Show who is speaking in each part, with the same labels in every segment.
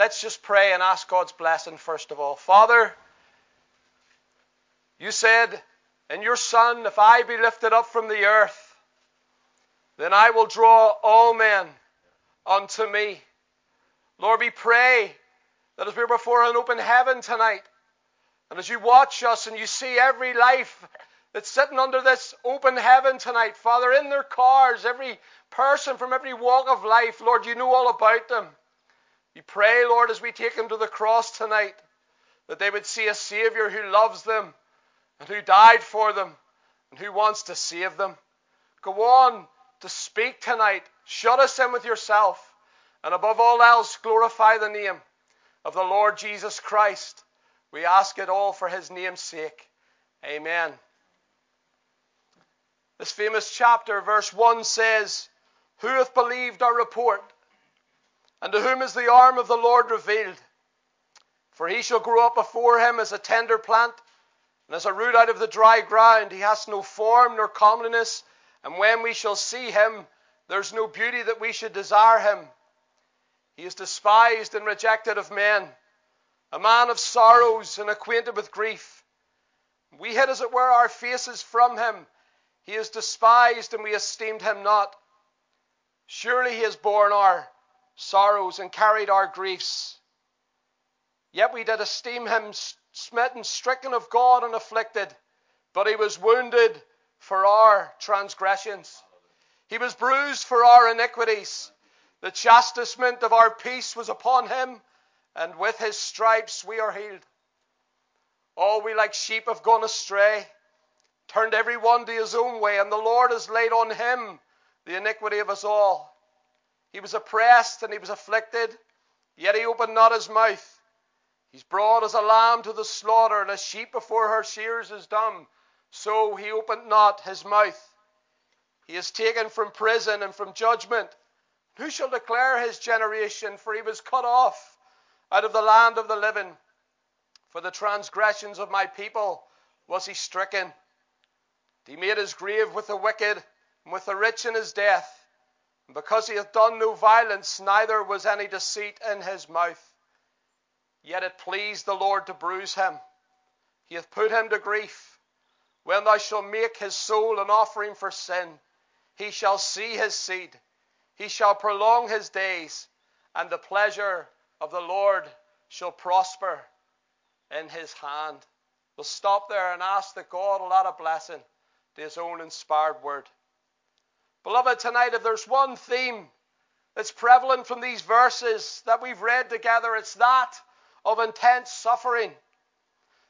Speaker 1: let's just pray and ask God's blessing first of all. Father, you said in your Son, if I be lifted up from the earth, then I will draw all men unto me. Lord, we pray that as we're before an open heaven tonight, and as you watch us and you see every life that's sitting under this open heaven tonight, Father, in their cars, every person from every walk of life, Lord, you know all about them. We pray, Lord, as we take them to the cross tonight, that they would see a Savior who loves them and who died for them and who wants to save them. Go on to speak tonight. Shut us in with yourself. And above all else, glorify the name of the Lord Jesus Christ. We ask it all for his name's sake. Amen. This famous chapter, verse 1 says, Who hath believed our report? And to whom is the arm of the Lord revealed? For he shall grow up before him as a tender plant and as a root out of the dry ground, he has no form nor comeliness. And when we shall see him, there's no beauty that we should desire him. He is despised and rejected of men, a man of sorrows and acquainted with grief. We hid, as it were, our faces from him. He is despised, and we esteemed him not. Surely he has borne our sorrows and carried our griefs. Yet we did esteem him smitten, stricken of God, and afflicted. But he was wounded for our transgressions, he was bruised for our iniquities. The chastisement of our peace was upon him, and with his stripes we are healed. All we like sheep have gone astray, turned every one to his own way, and the Lord has laid on him the iniquity of us all. He was oppressed and he was afflicted, yet he opened not his mouth. He's brought as a lamb to the slaughter, and a sheep before her shears is dumb. So he opened not his mouth. He is taken from prison and from judgment. Who shall declare his generation? For he was cut off out of the land of the living. For the transgressions of my people was he stricken. He made his grave with the wicked and with the rich in his death. Because he hath done no violence, neither was any deceit in his mouth. Yet it pleased the Lord to bruise him. He hath put him to grief. When thou shalt make his soul an offering for sin, he shall see his seed. He shall prolong his days, and the pleasure of the Lord shall prosper in his hand. We'll stop there and ask that God will add a blessing to his own inspired word. Beloved, tonight, if there's one theme that's prevalent from these verses that we've read together, it's that of intense suffering.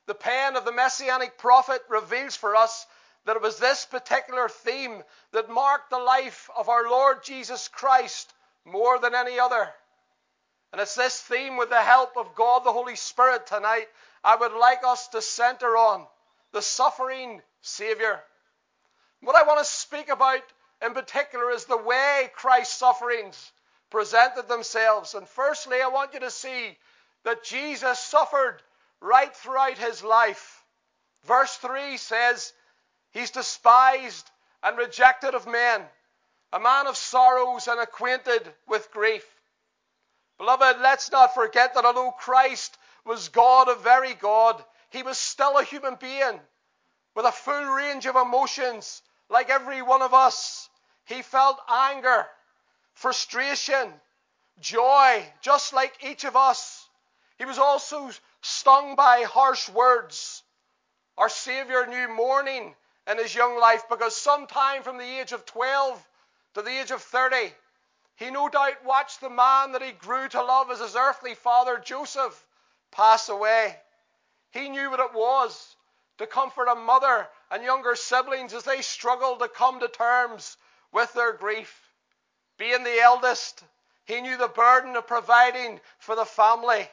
Speaker 1: The pen of the messianic prophet reveals for us that it was this particular theme that marked the life of our Lord Jesus Christ more than any other. And it's this theme, with the help of God the Holy Spirit tonight, I would like us to center on the suffering Savior. What I want to speak about in particular is the way Christ's sufferings presented themselves. And firstly, I want you to see that Jesus suffered right throughout his life. Verse 3 says, He's despised and rejected of men, a man of sorrows and acquainted with grief. Beloved, let's not forget that although Christ was God of very God, he was still a human being with a full range of emotions like every one of us. He felt anger, frustration, joy, just like each of us. He was also stung by harsh words. Our Savior knew mourning in his young life because sometime from the age of 12 to the age of 30, he no doubt watched the man that he grew to love as his earthly father, Joseph, pass away. He knew what it was to comfort a mother and younger siblings as they struggled to come to terms with their grief. Being the eldest, he knew the burden of providing for the family.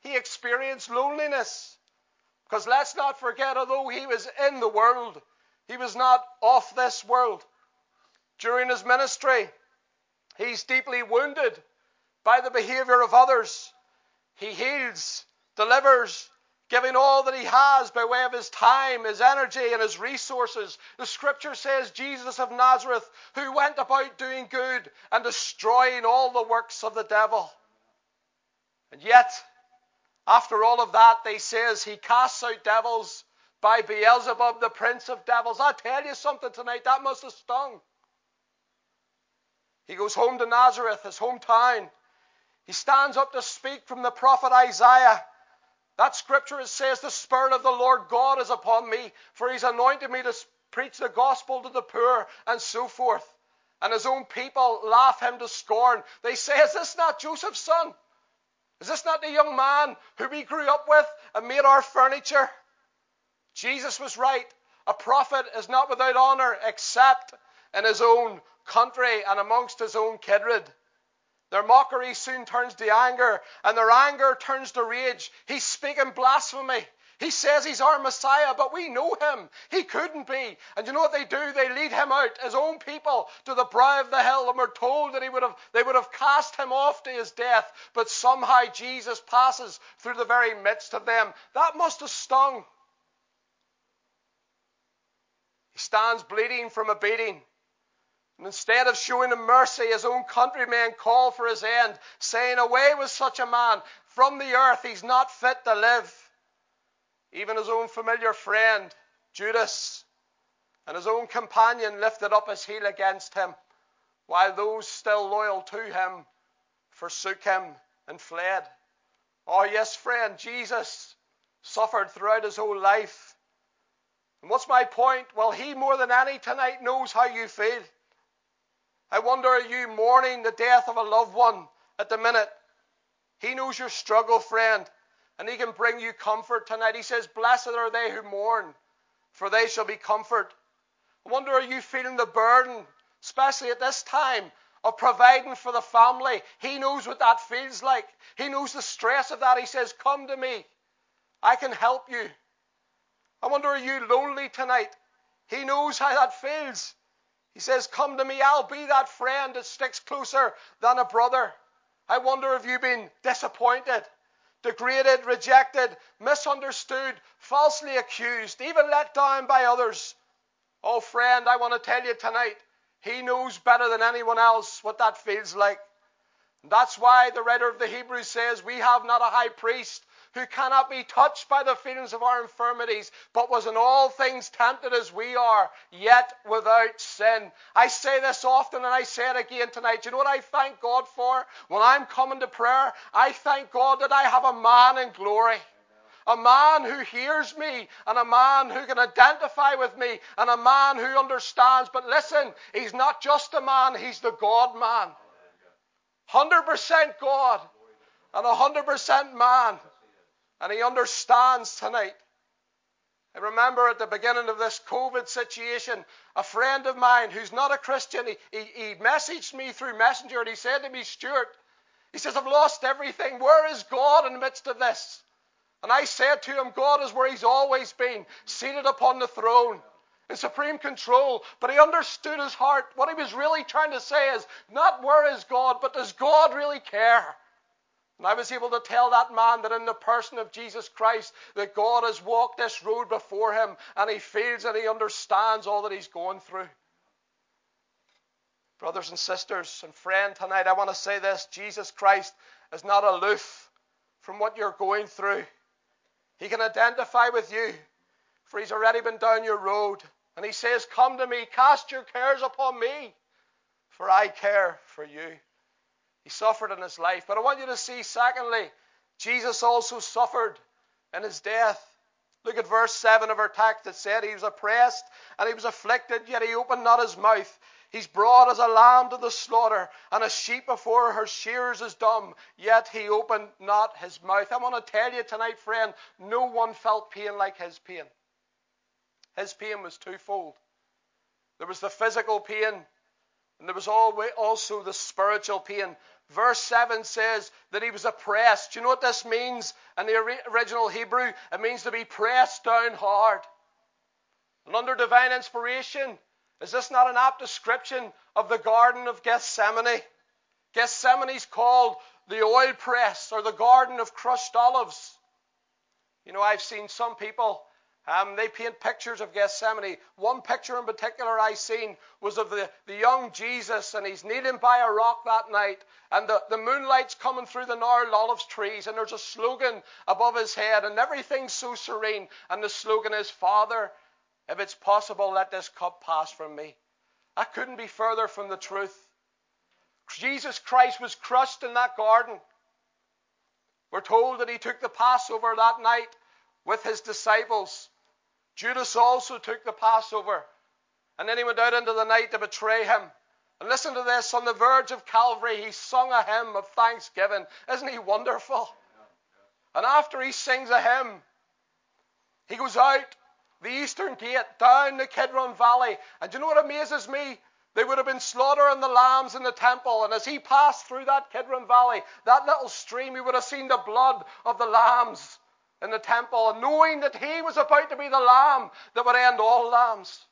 Speaker 1: He experienced loneliness. Because let's not forget, although he was in the world, he was not of this world. During his ministry, he's deeply wounded by the behavior of others. He heals, delivers, giving all that he has by way of his time, his energy, and his resources. The scripture says Jesus of Nazareth, who went about doing good and destroying all the works of the devil. And yet, after all of that, they says he casts out devils by Beelzebub, the prince of devils. I tell you something tonight, that must have stung. He goes home to Nazareth, his hometown. He stands up to speak from the prophet Isaiah. That scripture says, The Spirit of the Lord God is upon me, for He's anointed me to preach the gospel to the poor, and so forth. And his own people laugh him to scorn. They say, Is this not Joseph's son? Is this not the young man who we grew up with and made our furniture? Jesus was right. A prophet is not without honor except in his own country and amongst his own kindred. Their mockery soon turns to anger, and their anger turns to rage. He's speaking blasphemy. He says he's our Messiah, but we know him. He couldn't be. And you know what they do? They lead him out, his own people, to the brow of the hill, and we're told that he would have, they would have cast him off to his death. But somehow Jesus passes through the very midst of them. That must have stung. He stands bleeding from a beating. And instead of showing him mercy, his own countrymen call for his end, saying, Away with such a man from the earth, he's not fit to live. Even his own familiar friend, Judas, and his own companion lifted up his heel against him, while those still loyal to him forsook him and fled. Oh, yes, friend, Jesus suffered throughout his whole life. And what's my point? Well, he more than any tonight knows how you feel. I wonder, are you mourning the death of a loved one at the minute? He knows your struggle, friend, and He can bring you comfort tonight. He says, Blessed are they who mourn, for they shall be comforted. I wonder, are you feeling the burden, especially at this time, of providing for the family? He knows what that feels like. He knows the stress of that. He says, Come to me. I can help you. I wonder, are you lonely tonight? He knows how that feels. He says, Come to me, I'll be that friend that sticks closer than a brother. I wonder if you've been disappointed, degraded, rejected, misunderstood, falsely accused, even let down by others. Oh, friend, I want to tell you tonight, He knows better than anyone else what that feels like. That's why the writer of the Hebrews says, We have not a high priest who cannot be touched by the feelings of our infirmities, but was in all things tempted as we are, yet without sin. I say this often and I say it again tonight. You know what I thank God for? When I'm coming to prayer, I thank God that I have a man in glory. A man who hears me, and a man who can identify with me, and a man who understands. But listen, he's not just a man, he's the God man. 100% God and 100% man. And he understands tonight. I remember at the beginning of this COVID situation, a friend of mine who's not a Christian, he, he, he, messaged me through Messenger and he said to me, Stuart, he says, I've lost everything. Where is God in the midst of this? And I said to him, God is where he's always been, seated upon the throne in supreme control. But he understood his heart. What he was really trying to say is not where is God, but does God really care? And I was able to tell that man that in the person of Jesus Christ, that God has walked this road before him and he feels and he understands all that he's going through. Brothers and sisters and friend, tonight I want to say this Jesus Christ is not aloof from what you're going through. He can identify with you, for he's already been down your road. And he says, Come to me, cast your cares upon me, for I care for you. He suffered in his life. But I want you to see, secondly, Jesus also suffered in his death. Look at verse 7 of our text. It said, He was oppressed and he was afflicted, yet he opened not his mouth. He's brought as a lamb to the slaughter, and a sheep before her shears is dumb, yet he opened not his mouth. I want to tell you tonight, friend, no one felt pain like his pain. His pain was twofold. There was the physical pain, and there was also the spiritual pain. Verse 7 says that he was oppressed. Do you know what this means in the original Hebrew? It means to be pressed down hard. And under divine inspiration, is this not an apt description of the Garden of Gethsemane? Gethsemane is called the oil press or the Garden of Crushed Olives. You know, I've seen some people Um, they paint pictures of Gethsemane. One picture in particular I seen was of the, the young Jesus, and he's kneeling by a rock that night, and the, the moonlight's coming through the gnarled olive trees, and there's a slogan above his head, and everything's so serene. And the slogan is, Father, if it's possible, let this cup pass from me. That couldn't be further from the truth. Jesus Christ was crushed in that garden. We're told that he took the Passover that night with his disciples. Judas also took the Passover. And then he went out into the night to betray him. And listen to this on the verge of Calvary, he sung a hymn of thanksgiving. Isn't he wonderful? And after he sings a hymn, he goes out the eastern gate down the Kidron Valley. And do you know what amazes me? They would have been slaughtering the lambs in the temple. And as he passed through that Kidron Valley, that little stream, he would have seen the blood of the lambs in the temple, knowing that he was about to be the lamb that would end all lambs.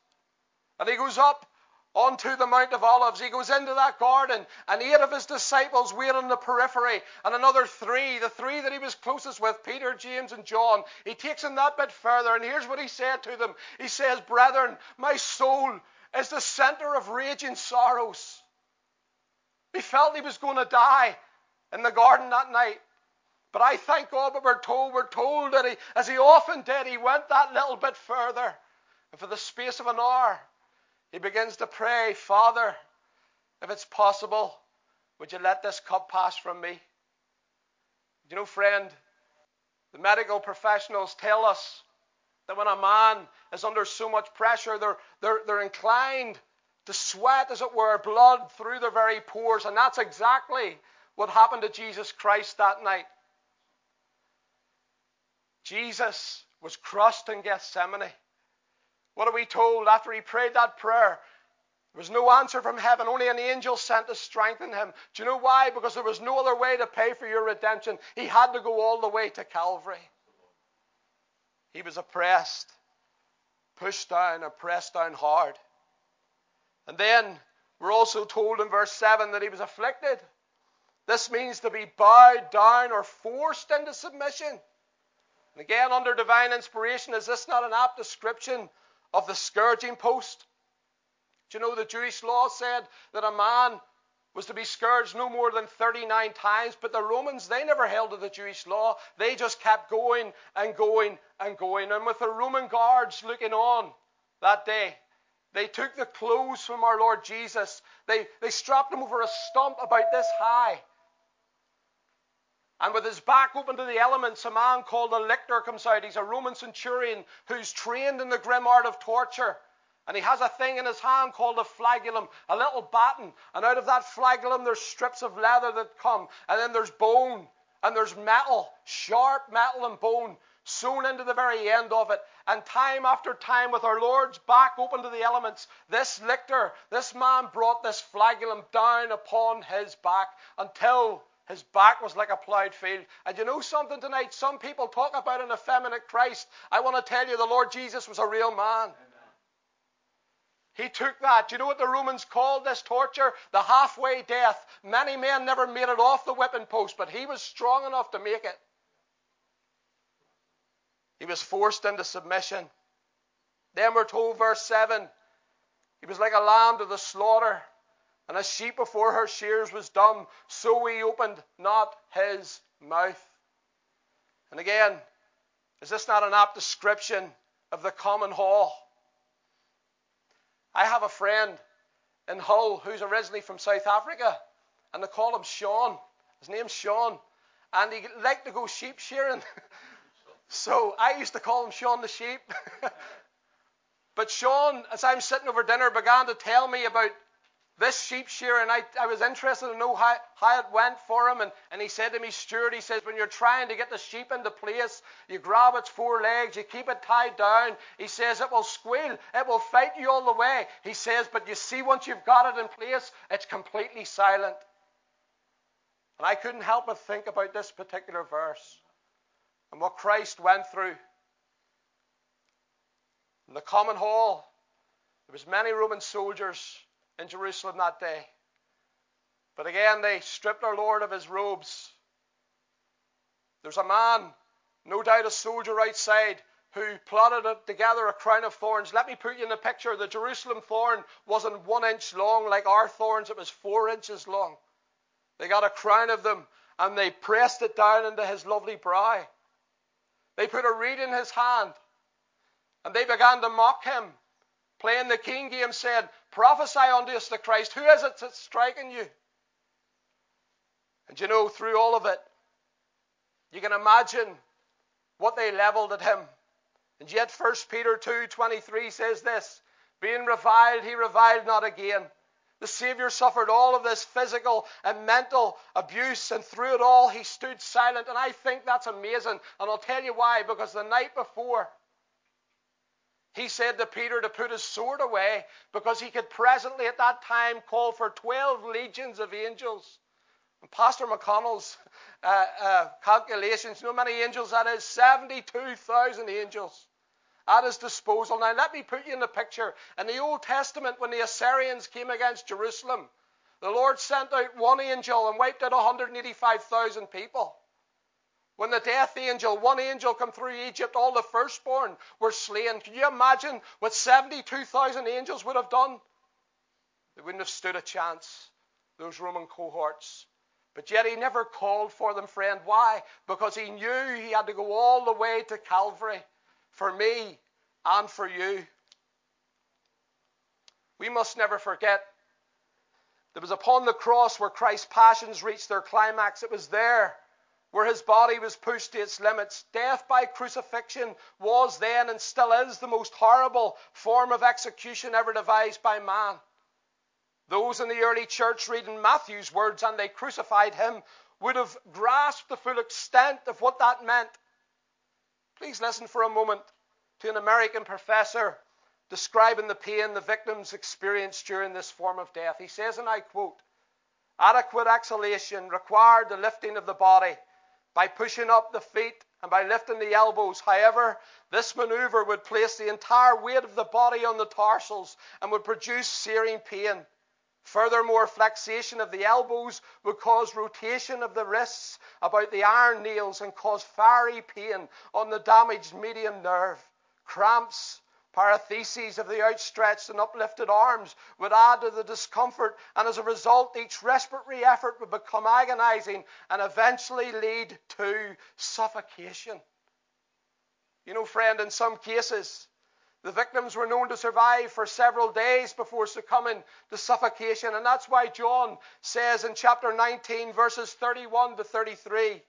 Speaker 1: And he goes up onto the Mount of Olives. He goes into that garden, and eight of his disciples wait on the periphery, and another three, the three that he was closest with, Peter, James, and John, he takes them that bit further, and here's what he said to them. He says, Brethren, my soul is the center of raging sorrows. He felt he was going to die in the garden that night. But I thank God that we're told, we're told that he, as he often did, he went that little bit further. And for the space of an hour, he begins to pray, Father, if it's possible, would you let this cup pass from me? You know, friend, the medical professionals tell us that when a man is under so much pressure, they're, they're, they're inclined to sweat, as it were, blood through their very pores. And that's exactly what happened to Jesus Christ that night. Jesus was crushed in Gethsemane. What are we told after he prayed that prayer? There was no answer from heaven, only an angel sent to strengthen him. Do you know why? Because there was no other way to pay for your redemption. He had to go all the way to Calvary. He was oppressed, pushed down, oppressed down hard. And then we're also told in verse 7 that he was afflicted. This means to be bowed down or forced into submission. And again, under divine inspiration, is this not an apt description of the scourging post? Do you know the Jewish law said that a man was to be scourged no more than 39 times, but the Romans, they never held to the Jewish law. They just kept going and going and going. And with the Roman guards looking on that day, they took the clothes from our Lord Jesus. They, they strapped him over a stump about this high. And with his back open to the elements, a man called a lictor comes out. He's a Roman centurion who's trained in the grim art of torture. And he has a thing in his hand called a flagellum, a little baton. And out of that flagellum, there's strips of leather that come. And then there's bone. And there's metal, sharp metal and bone, sewn into the very end of it. And time after time, with our Lord's back open to the elements, this lictor, this man brought this flagellum down upon his back until his back was like a plowed field. And you know something tonight? Some people talk about an effeminate Christ. I want to tell you the Lord Jesus was a real man. Amen. He took that. Do you know what the Romans called this torture? The halfway death. Many men never made it off the whipping post, but he was strong enough to make it. He was forced into submission. Then we're told, verse 7, he was like a lamb to the slaughter. And a sheep before her shears was dumb, so he opened not his mouth. And again, is this not an apt description of the common hall? I have a friend in Hull who's originally from South Africa, and they call him Sean. His name's Sean, and he liked to go sheep shearing. so I used to call him Sean the sheep. but Sean, as I'm sitting over dinner, began to tell me about this sheep shearer, and I, I was interested to know how, how it went for him. And, and he said to me, Stuart, he says, when you're trying to get the sheep into place, you grab its four legs, you keep it tied down. He says, it will squeal, it will fight you all the way. He says, but you see, once you've got it in place, it's completely silent. And I couldn't help but think about this particular verse and what Christ went through. In the common hall, there was many Roman soldiers in Jerusalem that day. But again, they stripped our Lord of his robes. There's a man, no doubt a soldier outside, who plotted together a crown of thorns. Let me put you in the picture. The Jerusalem thorn wasn't one inch long like our thorns, it was four inches long. They got a crown of them and they pressed it down into his lovely brow. They put a reed in his hand and they began to mock him. Playing the king game, said, Prophesy unto us the Christ. Who is it that's striking you? And you know, through all of it, you can imagine what they leveled at him. And yet 1 Peter 2:23 says this, being reviled he reviled not again. The Savior suffered all of this physical and mental abuse, and through it all he stood silent. And I think that's amazing. And I'll tell you why. Because the night before, he said to Peter to put his sword away because he could presently at that time call for 12 legions of angels. And Pastor McConnell's uh, uh, calculations, you know many angels that is? 72,000 angels at his disposal. Now, let me put you in the picture. In the Old Testament, when the Assyrians came against Jerusalem, the Lord sent out one angel and wiped out 185,000 people. When the death angel, one angel come through Egypt, all the firstborn were slain. Can you imagine what 72,000 angels would have done? They wouldn't have stood a chance, those Roman cohorts. But yet he never called for them, friend. Why? Because he knew he had to go all the way to Calvary for me and for you. We must never forget that it was upon the cross where Christ's passions reached their climax. It was there where his body was pushed to its limits. Death by crucifixion was then and still is the most horrible form of execution ever devised by man. Those in the early church reading Matthew's words and they crucified him would have grasped the full extent of what that meant. Please listen for a moment to an American professor describing the pain the victims experienced during this form of death. He says, and I quote, adequate exhalation required the lifting of the body by pushing up the feet and by lifting the elbows. However, this maneuver would place the entire weight of the body on the tarsals and would produce searing pain. Furthermore, flexation of the elbows would cause rotation of the wrists about the iron nails and cause fiery pain on the damaged median nerve. Cramps Paresthesias of the outstretched and uplifted arms would add to the discomfort, and as a result, each respiratory effort would become agonizing and eventually lead to suffocation. You know, friend, in some cases, the victims were known to survive for several days before succumbing to suffocation, and that's why John says in chapter 19, verses 31 to 33,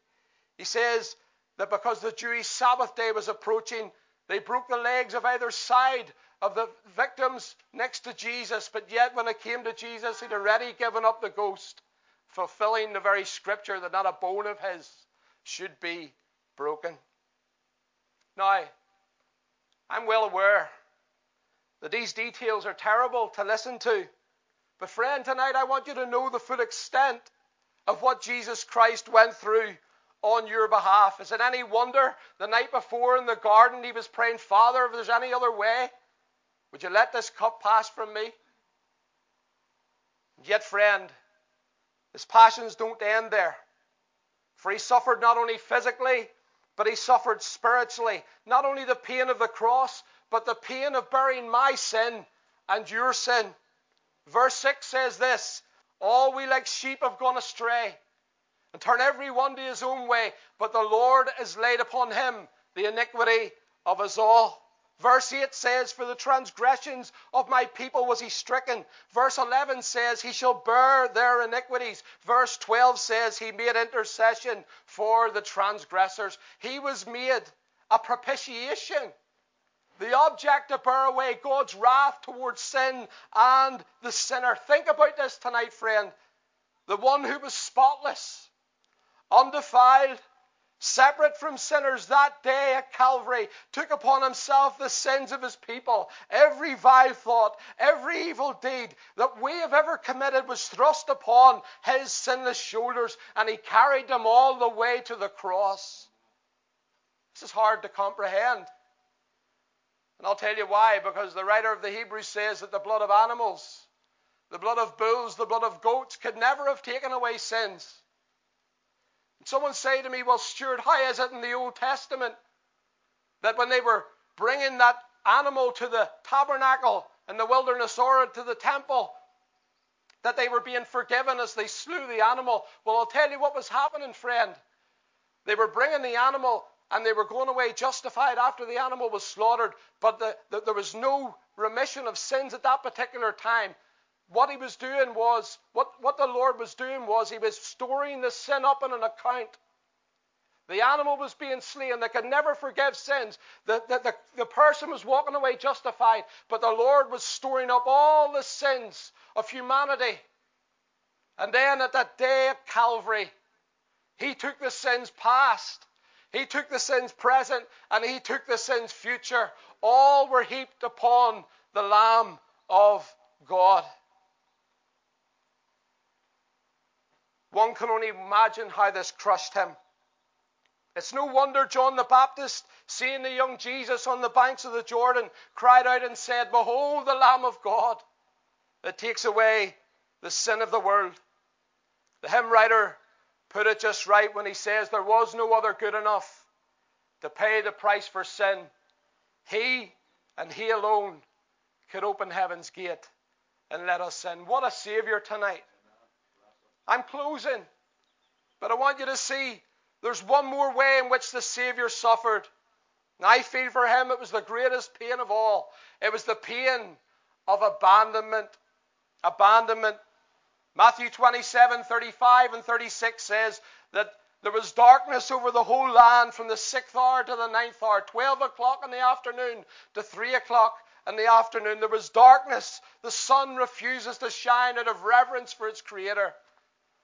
Speaker 1: he says that because the Jewish Sabbath day was approaching, they broke the legs of either side of the victims next to Jesus, but yet when it came to Jesus, he'd already given up the ghost, fulfilling the very scripture that not a bone of his should be broken. Now, I'm well aware that these details are terrible to listen to. But, friend, tonight I want you to know the full extent of what Jesus Christ went through on your behalf. Is it any wonder the night before in the garden he was praying, Father, if there's any other way, would you let this cup pass from me? Yet, friend, his passions don't end there. For he suffered not only physically, but he suffered spiritually. Not only the pain of the cross, but the pain of bearing my sin and your sin. Verse 6 says this All we like sheep have gone astray and turn every one to his own way. But the Lord has laid upon him the iniquity of us all. Verse 8 says, For the transgressions of my people was he stricken. Verse 11 says, He shall bear their iniquities. Verse 12 says, He made intercession for the transgressors. He was made a propitiation. The object to bear away God's wrath towards sin and the sinner. Think about this tonight, friend. The one who was spotless undefiled, separate from sinners that day at Calvary, took upon himself the sins of his people. Every vile thought, every evil deed that we have ever committed was thrust upon his sinless shoulders, and he carried them all the way to the cross. This is hard to comprehend. And I'll tell you why, because the writer of the Hebrews says that the blood of animals, the blood of bulls, the blood of goats could never have taken away sins. Someone say to me, Well, Stuart, how is it in the Old Testament that when they were bringing that animal to the tabernacle in the wilderness or to the temple, that they were being forgiven as they slew the animal. Well, I'll tell you what was happening, friend. They were bringing the animal and they were going away justified after the animal was slaughtered, but the, the, there was no remission of sins at that particular time. What he was doing was, what, what the Lord was doing was, he was storing the sin up in an account. The animal was being slain. They could never forgive sins. The, the, the, the, person was walking away justified, but the Lord was storing up all the sins of humanity. And then at that day at Calvary, He took the sins past, He took the sins present, and He took the sins future. All were heaped upon the Lamb of God. One can only imagine how this crushed him. It's no wonder John the Baptist, seeing the young Jesus on the banks of the Jordan, cried out and said, Behold the Lamb of God that takes away the sin of the world. The hymn writer put it just right when he says, There was no other good enough to pay the price for sin. He and He alone could open heaven's gate and let us in. What a Savior tonight. I'm closing, but I want you to see there's one more way in which the Savior suffered. And I feel for him it was the greatest pain of all. It was the pain of abandonment. Abandonment. Matthew 27 35 and 36 says that there was darkness over the whole land from the sixth hour to the ninth hour, 12 o'clock in the afternoon to 3 o'clock in the afternoon. There was darkness. The sun refuses to shine out of reverence for its creator.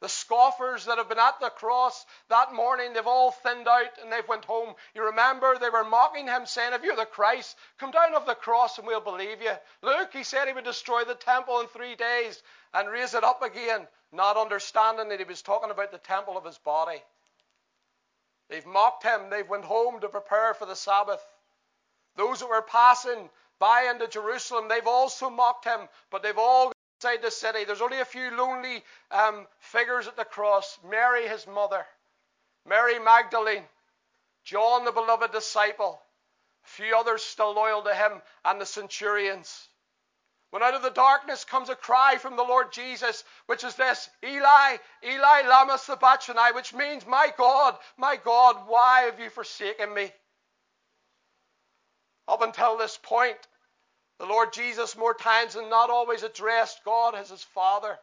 Speaker 1: The scoffers that have been at the cross that morning, they've all thinned out and they've went home. You remember they were mocking him, saying, If you're the Christ, come down off the cross and we'll believe you. Look, he said he would destroy the temple in three days and raise it up again, not understanding that he was talking about the temple of his body. They've mocked him. They've went home to prepare for the Sabbath. Those that were passing by into Jerusalem, they've also mocked him, but they've all outside the city. There's only a few lonely um, figures at the cross Mary, his mother, Mary Magdalene, John, the beloved disciple, a few others still loyal to him, and the centurions. When out of the darkness comes a cry from the Lord Jesus, which is this Eli, Eli, Lama Sabachthani, which means, My God, my God, why have you forsaken me? Up until this point, the Lord Jesus, more times than not, always addressed God as his Father.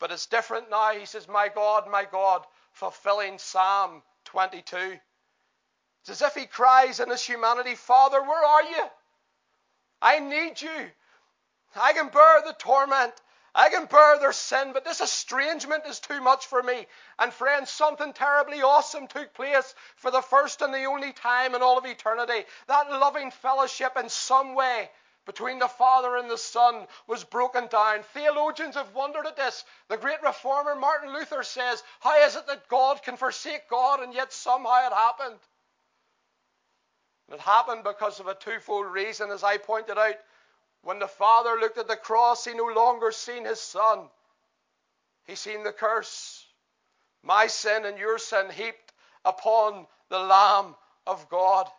Speaker 1: But it's different now. He says, My God, my God, fulfilling Psalm 22. It's as if he cries in his humanity, Father, where are you? I need you. I can bear the torment. I can bear their sin, but this estrangement is too much for me. And friends, something terribly awesome took place for the first and the only time in all of eternity. That loving fellowship in some way between the Father and the Son was broken down. Theologians have wondered at this. The great reformer Martin Luther says, How is it that God can forsake God and yet somehow it happened? It happened because of a twofold reason, as I pointed out. When the Father looked at the cross, he no longer seen his Son. He seen the curse. My sin and your sin heaped upon the Lamb of God.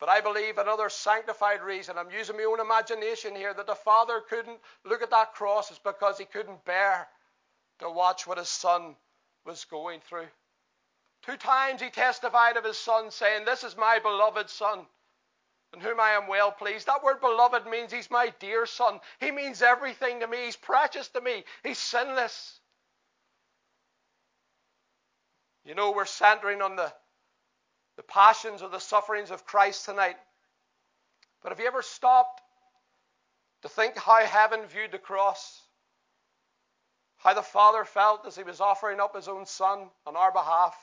Speaker 1: But I believe another sanctified reason, I'm using my own imagination here, that the Father couldn't look at that cross is because he couldn't bear to watch what his Son was going through. Two times he testified of his Son, saying, This is my beloved Son in whom I am well pleased. That word beloved means he's my dear son. He means everything to me. He's precious to me. He's sinless. You know, we're centering on the, the passions or the sufferings of Christ tonight. But have you ever stopped to think how heaven viewed the cross? How the Father felt as he was offering up his own Son on our behalf?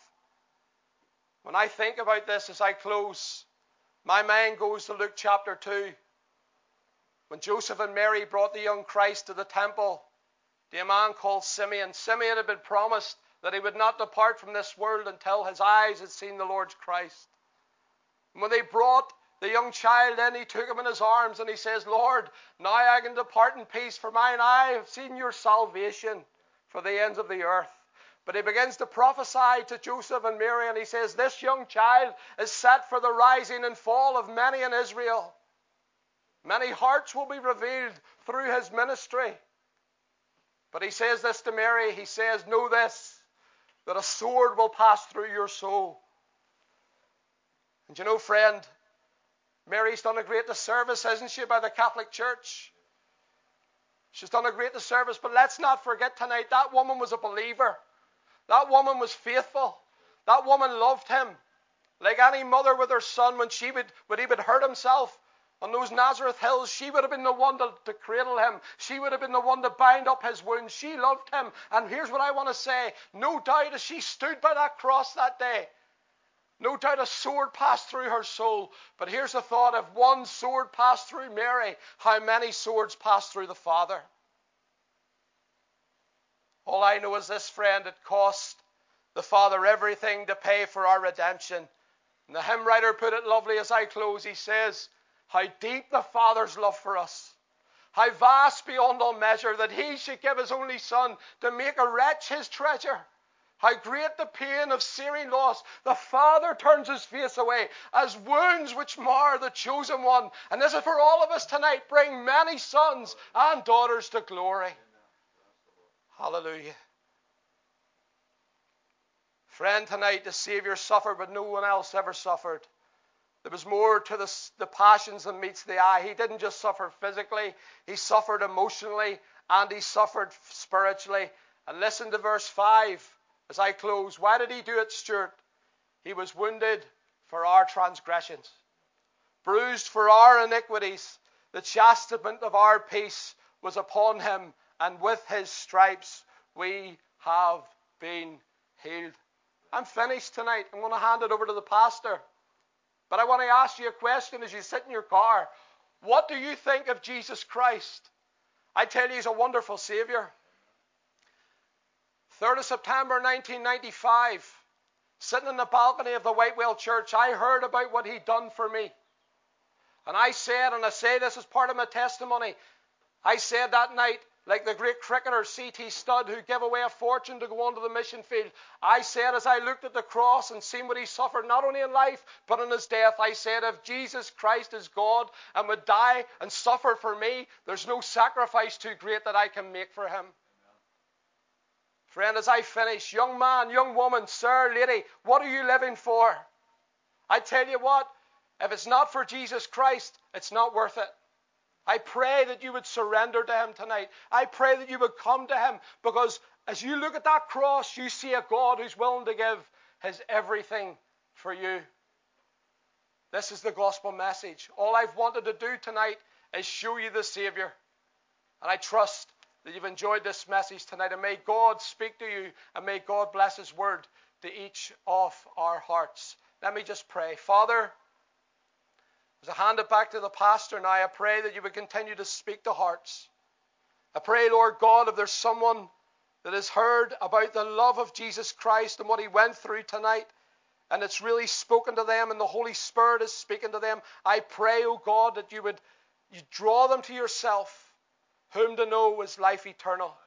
Speaker 1: When I think about this as I close, my mind goes to Luke chapter 2. When Joseph and Mary brought the young Christ to the temple, a man called Simeon. Simeon had been promised that he would not depart from this world until his eyes had seen the Lord's Christ. And when they brought the young child in, he took him in his arms and he says, Lord, now I can depart in peace, for mine eye have seen your salvation for the ends of the earth. But he begins to prophesy to Joseph and Mary, and he says, This young child is set for the rising and fall of many in Israel. Many hearts will be revealed through his ministry. But he says this to Mary. He says, Know this, that a sword will pass through your soul. And you know, friend, Mary's done a great disservice, hasn't she, by the Catholic Church? She's done a great disservice, but let's not forget tonight that woman was a believer. That woman was faithful. That woman loved him. Like any mother with her son, when she would, when he would hurt himself on those Nazareth hills, she would have been the one to, to cradle him. She would have been the one to bind up his wounds. She loved him. And here's what I want to say. No doubt as she stood by that cross that day, no doubt a sword passed through her soul. But here's the thought if one sword passed through Mary, how many swords passed through the Father? All I know is this, friend, it cost the Father everything to pay for our redemption. And the hymn writer put it lovely as I close. He says, How deep the Father's love for us. How vast beyond all measure that he should give his only Son to make a wretch his treasure. How great the pain of searing loss. The Father turns his face away as wounds which mar the chosen one. And this is for all of us tonight. Bring many sons and daughters to glory. Hallelujah. Friend, tonight the Savior suffered, but no one else ever suffered. There was more to the, the passions than meets the eye. He didn't just suffer physically, he suffered emotionally and he suffered spiritually. And listen to verse 5 as I close. Why did he do it, Stuart? He was wounded for our transgressions, bruised for our iniquities. The chastisement of our peace was upon him, and with his stripes we have been healed. I'm finished tonight. I'm going to hand it over to the pastor. But I want to ask you a question as you sit in your car. What do you think of Jesus Christ? I tell you, he's a wonderful Savior. 3rd of September 1995, sitting in the balcony of the Whitewell Church, I heard about what he'd done for me. And I said, and I say this as part of my testimony, I said that night, like the great cricketer C.T. Studd, who gave away a fortune to go onto the mission field. I said, as I looked at the cross and seen what he suffered, not only in life, but in his death, I said, if Jesus Christ is God and would die and suffer for me, there's no sacrifice too great that I can make for him. Friend, as I finish, young man, young woman, sir, lady, what are you living for? I tell you what, if it's not for Jesus Christ, it's not worth it. I pray that you would surrender to Him tonight. I pray that you would come to Him because as you look at that cross, you see a God who's willing to give His everything for you. This is the gospel message. All I've wanted to do tonight is show you the Savior. And I trust that you've enjoyed this message tonight. And may God speak to you and may God bless His word to each of our hearts. Let me just pray. Father, as I hand it back to the pastor now, I pray that you would continue to speak to hearts. I pray, Lord God, if there's someone that has heard about the love of Jesus Christ and what he went through tonight, and it's really spoken to them, and the Holy Spirit is speaking to them, I pray, O oh God, that you would you draw them to yourself, whom to know is life eternal.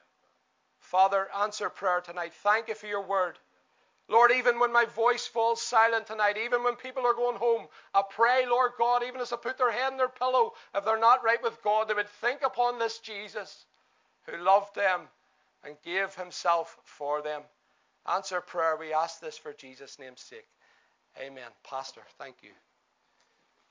Speaker 1: Father, answer prayer tonight. Thank you for your word. Lord, even when my voice falls silent tonight, even when people are going home, I pray, Lord God, even as they put their head in their pillow, if they're not right with God, they would think upon this Jesus who loved them and gave himself for them. Answer prayer. We ask this for Jesus' name's sake. Amen. Pastor, thank you.